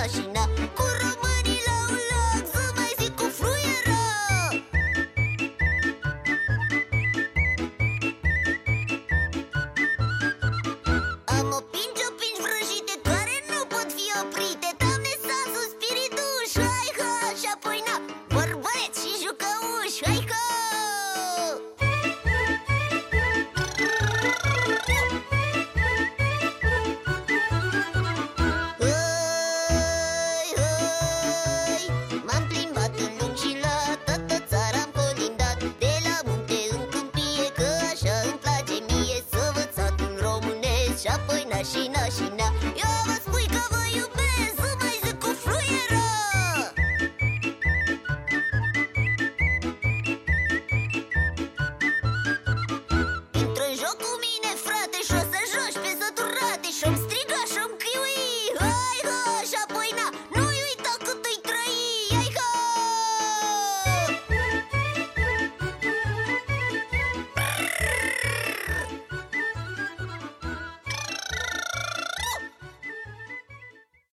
mașină Cu românii la un loc